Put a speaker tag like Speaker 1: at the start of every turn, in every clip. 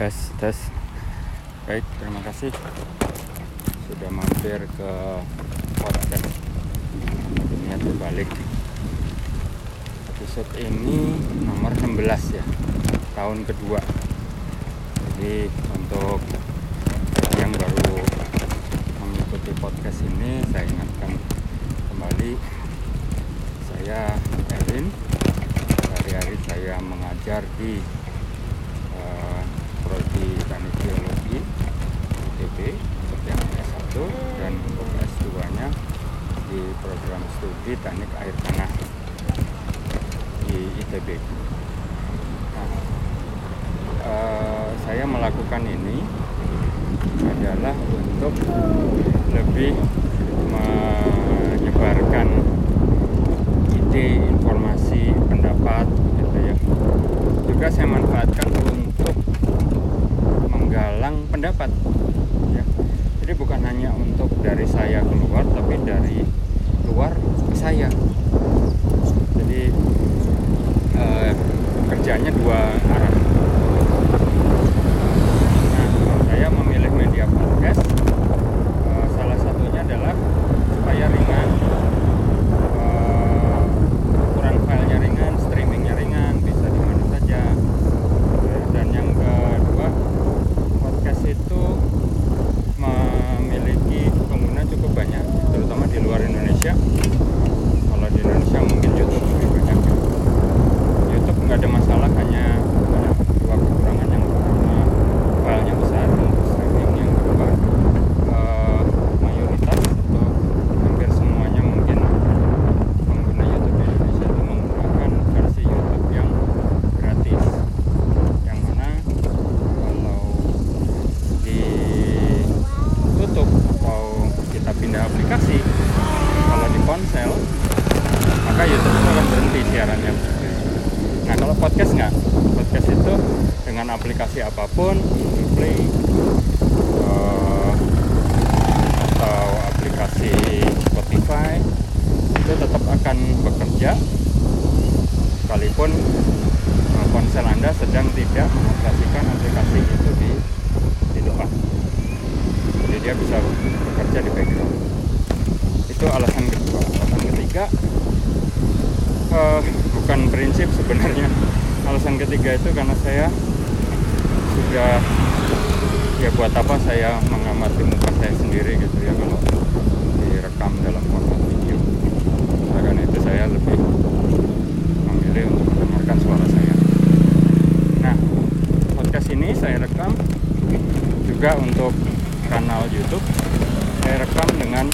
Speaker 1: tes tes. Baik terima kasih. Sudah mampir ke podcast niat berbalik episode ini nomor 16 ya tahun kedua. Jadi untuk yang baru mengikuti podcast ini saya ingatkan kembali saya Erin hari-hari saya mengajar di uh, prodi teknik geologi ITB untuk yang S1 dan untuk S2 nya di program studi teknik air tanah di ITB nah, uh, saya melakukan ini adalah untuk lebih menyebarkan ide, informasi, pendapat gitu ya. Juga saya manfaatkan untuk menggalang pendapat ya. Jadi bukan hanya untuk dari saya keluar tapi dari luar ke saya. Jadi eh, kerjanya dua arah. Nah, saya memilih media podcast eh, salah satunya adalah supaya ringan eh, ukuran filenya ringan streamingnya ringan bisa di mana saja Ya, dan yang kedua podcast itu memiliki pengguna cukup banyak terutama di luar Indonesia kalau di Indonesia mungkin YouTube lebih banyak ya. YouTube nggak ada masalah hanya ada dua kekurangan yang pertama filenya besar untuk streaming yang kedua eh, mayoritas atau hampir semuanya mungkin pengguna YouTube di Indonesia itu menggunakan versi YouTube yang gratis yang mana kalau ditutup atau kita pindah aplikasi kalau di ponsel maka YouTube itu akan berhenti siarannya. Nah kalau podcast nggak? Podcast itu dengan aplikasi apa pun play eh, atau aplikasi Spotify itu tetap akan bekerja sekalipun eh, ponsel Anda sedang tidak mengoperasikan aplikasi itu di di depan jadi dia bisa bekerja di background itu alasan kedua alasan ketiga eh, bukan prinsip sebenarnya. Alasan ketiga itu karena saya sudah ya buat apa saya mengamati muka saya sendiri gitu ya kalau direkam dalam format video. Nah, karena itu saya lebih memilih untuk mendengarkan suara saya. Nah podcast ini saya rekam juga untuk kanal YouTube. Saya rekam dengan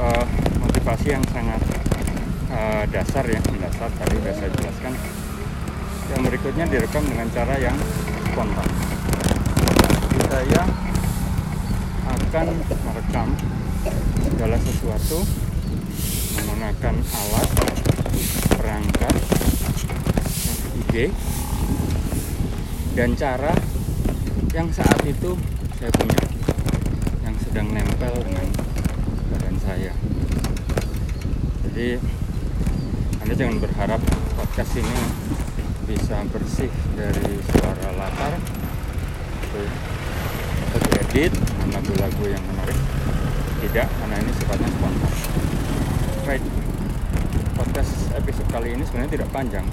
Speaker 1: eh, motivasi yang sangat eh, dasar ya dasar tadi sudah saya jelaskan. Yang berikutnya direkam dengan cara yang spontan. Jadi saya akan merekam segala sesuatu menggunakan alat perangkat ide dan cara yang saat itu saya punya yang sedang nempel dengan saya. Jadi anda jangan berharap podcast ini bisa bersih dari suara latar atau atau diedit lagu-lagu yang menarik. Tidak karena ini sifatnya spontan. Right podcast episode kali ini sebenarnya tidak panjang.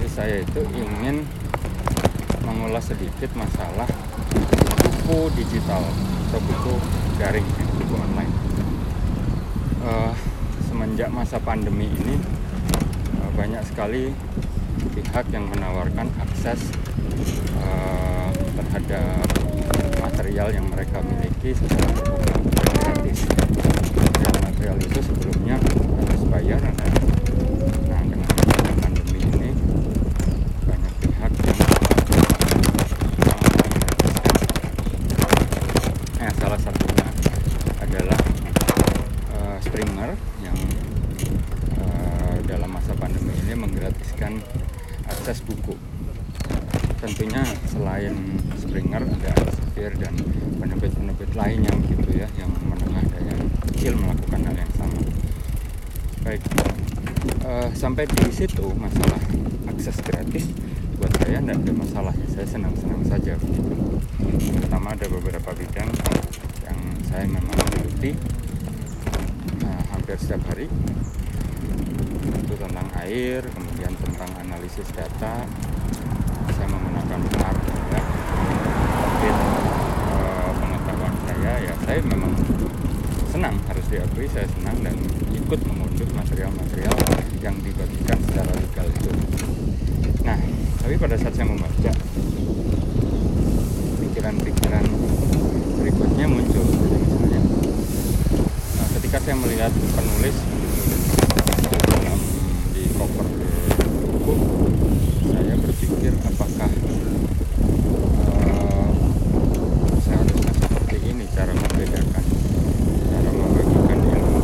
Speaker 1: Jadi saya itu ingin mengulas sedikit masalah buku digital atau buku daring buku online Eh, semenjak masa pandemi ini eh, banyak sekali pihak yang menawarkan akses eh, terhadap material yang mereka miliki secara dan gratis. Dan material itu sebelumnya harus bayar nah dengan adanya pandemi ini banyak pihak yang Nah, salah satunya adalah eh, Springer yang eh, dalam masa pandemi ini menggratiskan akses buku. Tentunya selain Springer ada Elsevier dan penerbit-penerbit lainnya begitu ya yang menengah dan yang kecil melakukan hal yang sama. Baik, eh, sampai di situ masalah akses gratis buat saya tidak ada masalah ya saya senang-senang saja. Pertama ada beberapa bidang yang saya memang mengikuti nah, hampir setiap hari. Itu tentang air kemudian tentang analisis data saya menggunakan R ya. Tapi eh, pengetahuan saya ya saya memang senang harus diakui saya senang dan ikut mengunduh material-material yang dibagikan secara legal itu. Nah tapi pada saat saya membaca pikiran-pikiran berikutnya muncul. Misalnya nah, ketika saya melihat penulis dalam di cover buku saya berpikir apakah uh, seharusnya seperti ini cara membedakan cara membagikan ilmu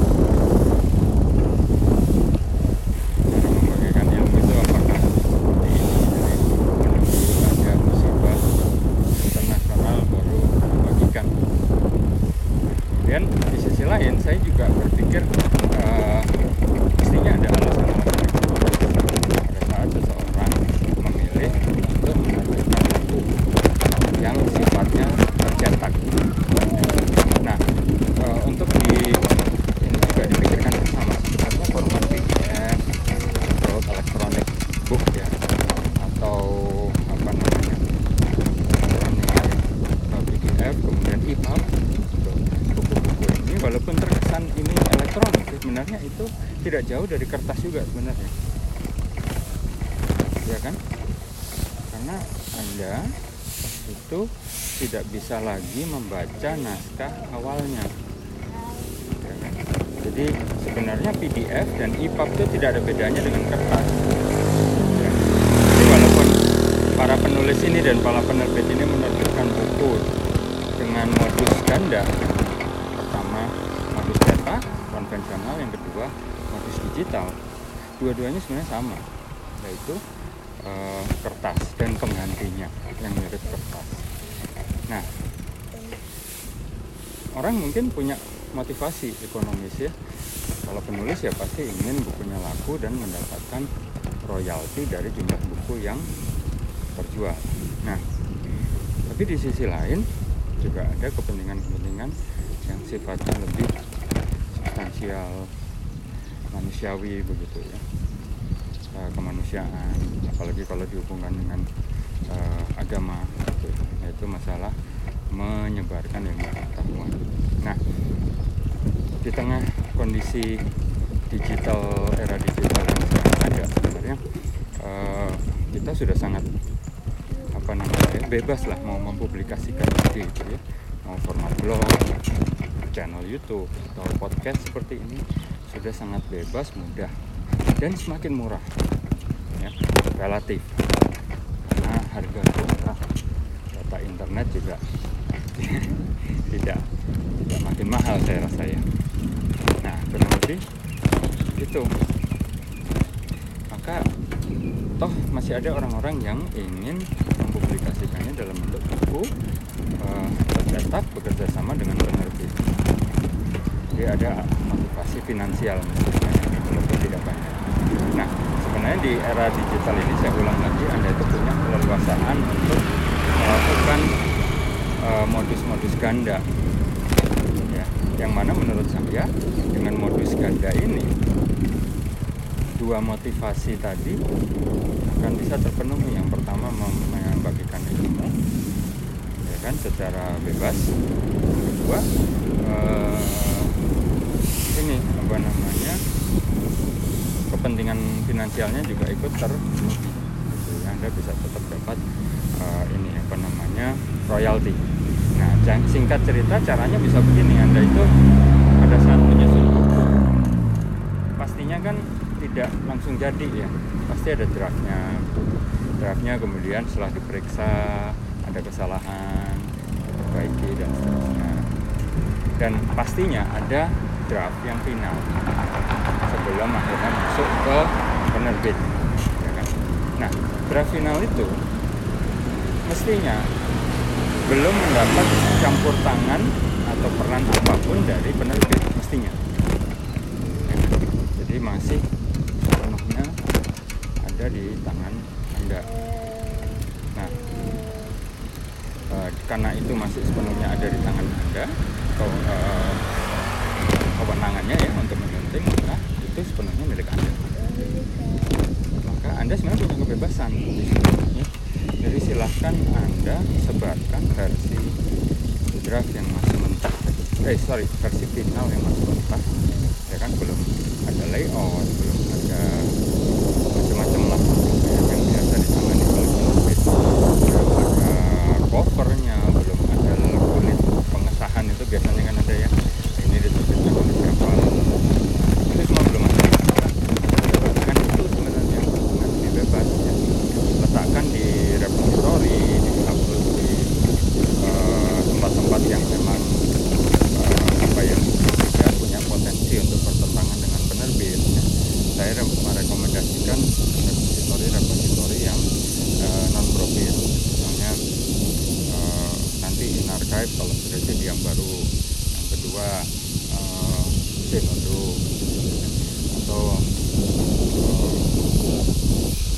Speaker 1: cara membagikan ilmu itu apakah seperti ini jadi menunggu ada musibah internasional baru membagikan kemudian di sisi lain saya juga berpikir uh, mestinya ada alasan-alasan pada saat seseorang memilih untuk menerbitkan buku yang sifatnya tercetak nah uh, untuk di ini juga dipikirkan bersama sebenarnya format PDF atau elektronik book ya atau apa namanya elektronik PDF kemudian EPUB untuk buku-buku ini walaupun terkesan ini elektronik sebenarnya itu tidak jauh dari kertas juga sebenarnya ya kan karena anda itu tidak bisa lagi membaca naskah awalnya Ya kan? jadi sebenarnya PDF dan EPUB itu tidak ada bedanya dengan kertas Ya. jadi walaupun para penulis ini dan para penerbit ini menerbitkan buku dengan modus ganda pertama modus cetak konvensional yang kedua modus digital dua-duanya sebenarnya sama yaitu eh, kertas dan penggantinya yang mirip kertas nah orang mungkin punya motivasi ekonomis ya. Kalau penulis ya pasti ingin bukunya laku dan mendapatkan royalti dari jumlah buku yang terjual. Nah tapi di sisi lain juga ada kepentingan-kepentingan yang sifatnya lebih substansial manusiawi begitu ya. Eh, kemanusiaan apalagi kalau dihubungkan dengan eh, agama gitu. Yaitu masalah menyebarkan ilmu pengetahuan. Nah di tengah kondisi digital era digital yang sekarang ada sebenarnya eh, kita sudah sangat apa namanya bebas lah mau mempublikasikan ide itu ya. Mau format blog channel YouTube atau podcast seperti ini sudah sangat bebas mudah dan semakin murah ya relatif karena harga kuota data internet juga tidak tidak makin mahal saya rasa ya. Nah kurang lebih itu maka toh masih ada orang-orang yang ingin mempublikasikannya dalam bentuk buku eh, tercetak bekerja sama dengan penerbit. Jadi ada motivasi finansial misalnya tidak banyak. Nah sebenarnya di era digital ini saya ulang lagi anda itu punya keleluasaan untuk melakukan eh, modus-modus ganda ya yang mana menurut saya dengan modus ganda ini dua motivasi tadi akan bisa terpenuhi yang pertama mem- membagikan ilmu ya kan secara bebas kedua eh, ini apa namanya kepentingan finansialnya juga ikut terpenuhi gitu. ya. anda bisa tetap dapat eh, ini namanya royalti nah singkat cerita caranya bisa begini. Anda itu pada saat menyusun buku pastinya kan tidak langsung jadi ya. Pasti ada draftnya. Draftnya kemudian setelah diperiksa ada kesalahan diperbaiki dan seterusnya. Dan pastinya ada draft yang final sebelum akhirnya masuk ke penerbit ya kan? nah draft final itu mestinya belum mendapat campur tangan atau peran apa pun dari penerbit mestinya. Jadi masih sepenuhnya ada di tangan anda. Karena itu masih sepenuhnya ada di tangan anda atau uh, kewenangannya ya untuk menyunting maka itu sepenuhnya milik anda. Maka anda sebenarnya punya kebebasan. ya. Jadi silahkan anda sebarkan versi draft yang masih mentah. Eh sorry versi final yang masih mentah. Ya kan belum ada layout belum ada macam-macam lah. Yang biasa ditangani oleh penerbit belum ada covernya belum ada kulit pengesahan itu. Biasanya kan ada ya ini diterbitkan oleh siapa itu semua belum ada kan itu sebenarnya nanti bebas ya letakkan di repository di upload di uh, tempat-tempat yang memang uh, apa ya tidak punya potensi untuk bertentangan dengan penerbit ya. saya merekomendasikan repository-repository yang uh, non profit misalnya uh, nanti in archive kalau sudah jadi yang baru yang kedua uh, Zenodo atau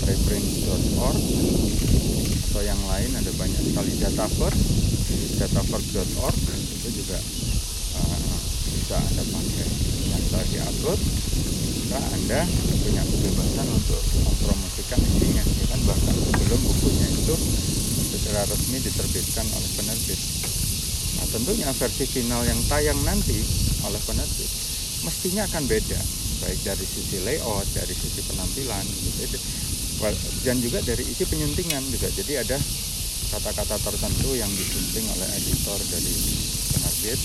Speaker 1: preprint.org atau yang lain ada banyak sekali. Dataverse dataverse.org itu juga uh, bisa anda pakai. Telah diupload maka anda punya kebebasan untuk mempromosikan isinya. Ya kan bahkan sebelum bukunya itu secara resmi diterbitkan oleh penerbit. Nah tentunya versi final yang tayang nanti oleh penerbit mestinya akan beda baik dari sisi layout dari sisi penampilan gitu. Dan juga dari isi penyuntingan juga. Jadi ada kata-kata tertentu yang disunting oleh editor dari penerbit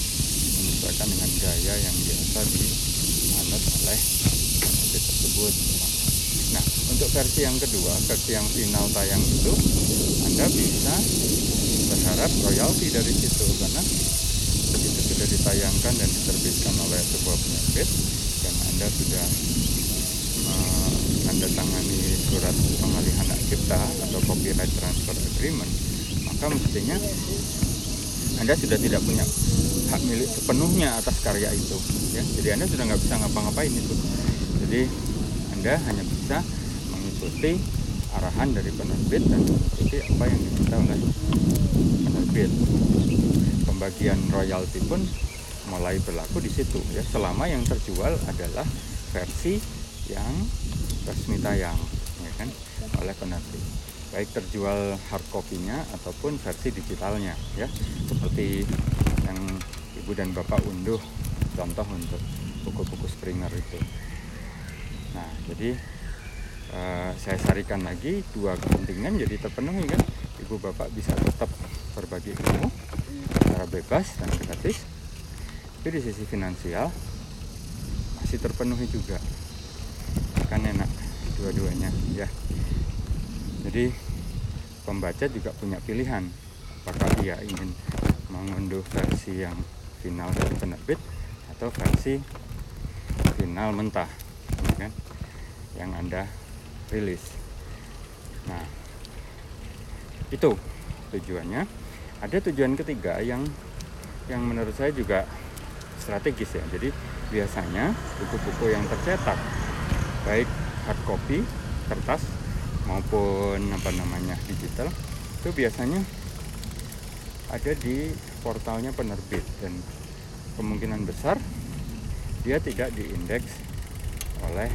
Speaker 1: menyesuaikan dengan gaya yang biasa dianut oleh penerbit tersebut. Nah untuk versi yang kedua versi yang final tayang itu anda bisa berharap royalti dari situ karena sudah ditayangkan dan diterbitkan oleh sebuah penerbit dan anda sudah menandatangani surat pengalihan hak cipta atau copyright transfer agreement maka mestinya anda sudah tidak punya hak milik sepenuhnya atas karya itu ya. Jadi anda sudah nggak bisa ngapa-ngapain itu. Jadi anda hanya bisa mengikuti arahan dari penerbit dan mengikuti apa yang diminta oleh penerbit pembagian royalti pun mulai berlaku di situ ya. Selama yang terjual adalah versi yang resmi tayang ya kan oleh penerbit baik terjual hard copy-nya ataupun versi digitalnya ya. Seperti yang ibu dan bapak unduh contoh untuk buku-buku Springer itu. Nah jadi uh, saya sarikan lagi dua kepentingan jadi terpenuhi kan. Ibu bapak bisa tetap berbagi ilmu secara bebas dan gratis tapi di sisi finansial masih terpenuhi juga. Kan enak dua-duanya ya. Jadi pembaca juga punya pilihan. Apakah dia ingin mengunduh versi yang final dari penerbit atau versi final mentah ya kan yang anda rilis. Nah itu tujuannya ada tujuan ketiga yang yang menurut saya juga strategis ya. Jadi biasanya buku-buku yang tercetak baik hard copy kertas maupun apa namanya digital itu biasanya ada di portalnya penerbit. Dan kemungkinan besar dia tidak diindeks oleh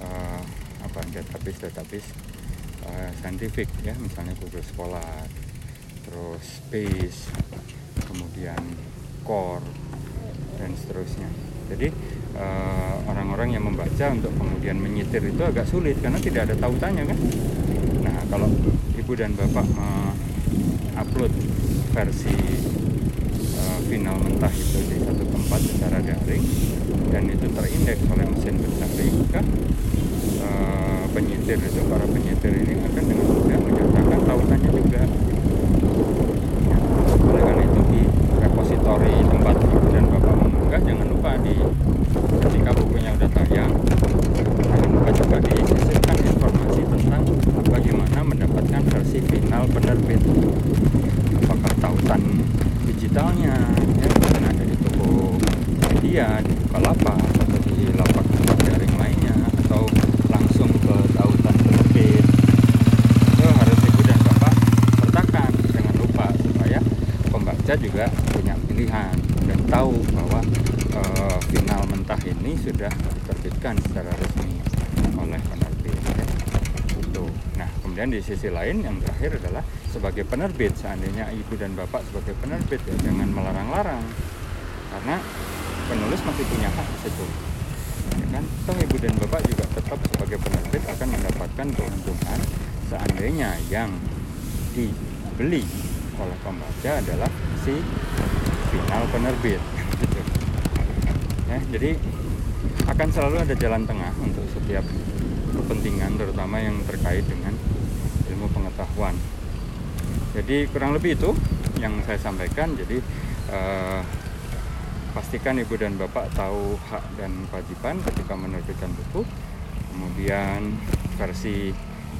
Speaker 1: uh, apa database database uh, saintifik ya. Misalnya Google Scholar terus Space kemudian Core dan seterusnya. Jadi Eh, orang-orang uh, yang membaca untuk kemudian menyitir itu agak sulit karena tidak ada tautannya kan? Nah kalau ibu dan bapak mengupload versi uh, final mentah itu di satu tempat secara daring dan itu terindeks oleh mesin pencari maka uh, penyitir itu para penyitir ini akan dengan mudah menyatakan tautannya juga oleh karena itu di repositori tempat ibu dan bapak mengunggah jangan lupa di ketika bukunya udah tayang jangan lupa juga disisipkan informasi tentang bagaimana mendapatkan versi final penerbit. Apakah tautan digitalnya ya ada di toko media di Bukalapak atau di lapak tempat daring lainnya atau langsung ke tautan penerbit itu harus ibu dan bapak sertakan jangan lupa supaya mereka juga punya pilihan dan tahu bahwa uh, final mentah ini sudah diterbitkan secara resmi oleh penerbit ya. itu nah kemudian di sisi lain yang terakhir adalah sebagai penerbit. Seandainya ibu dan bapak sebagai penerbit ya jangan melarang-larang. Karena penulis masih punya hak di situ. Ya kan? Toh ibu dan bapak juga tetap sebagai penerbit akan mendapatkan keuntungan. Seandainya yang dibeli oleh pembaca adalah si final penerbit. Gitu. ya jadi akan selalu ada jalan tengah untuk setiap kepentingan terutama yang terkait dengan pengetahuan. Jadi kurang lebih itu yang saya sampaikan. Jadi eh, pastikan ibu dan bapak tahu hak dan kewajiban ketika menerbitkan buku. Kemudian versi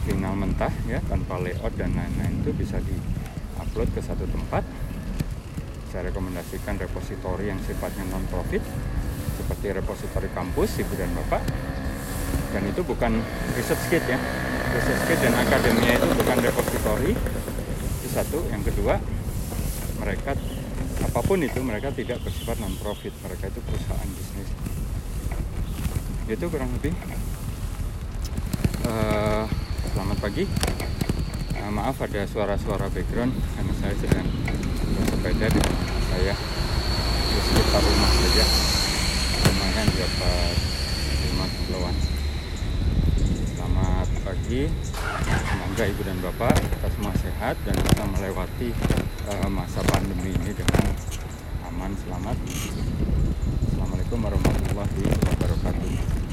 Speaker 1: final mentah ya tanpa layout dan lain-lain itu bisa di upload ke satu tempat. Saya rekomendasikan repositori yang sifatnya non profit seperti repositori kampus ibu dan bapak dan itu bukan research kit ya. Research kit dan akademia itu bukan repositori itu satu. Yang kedua mereka apa pun itu mereka tidak bersifat non profit mereka itu perusahaan bisnis. Itu kurang lebih. Uh, selamat pagi. Uh, maaf ada suara-suara background. Karena saya sedang bersepeda di rumah saya. Di sekitar rumah saja. Lumayan dapat lima kiloan pagi. Semoga ibu dan bapak kita semua sehat dan bisa melewati uh, masa pandemi ini dengan aman selamat. Assalamualaikum warahmatullahi wabarakatuh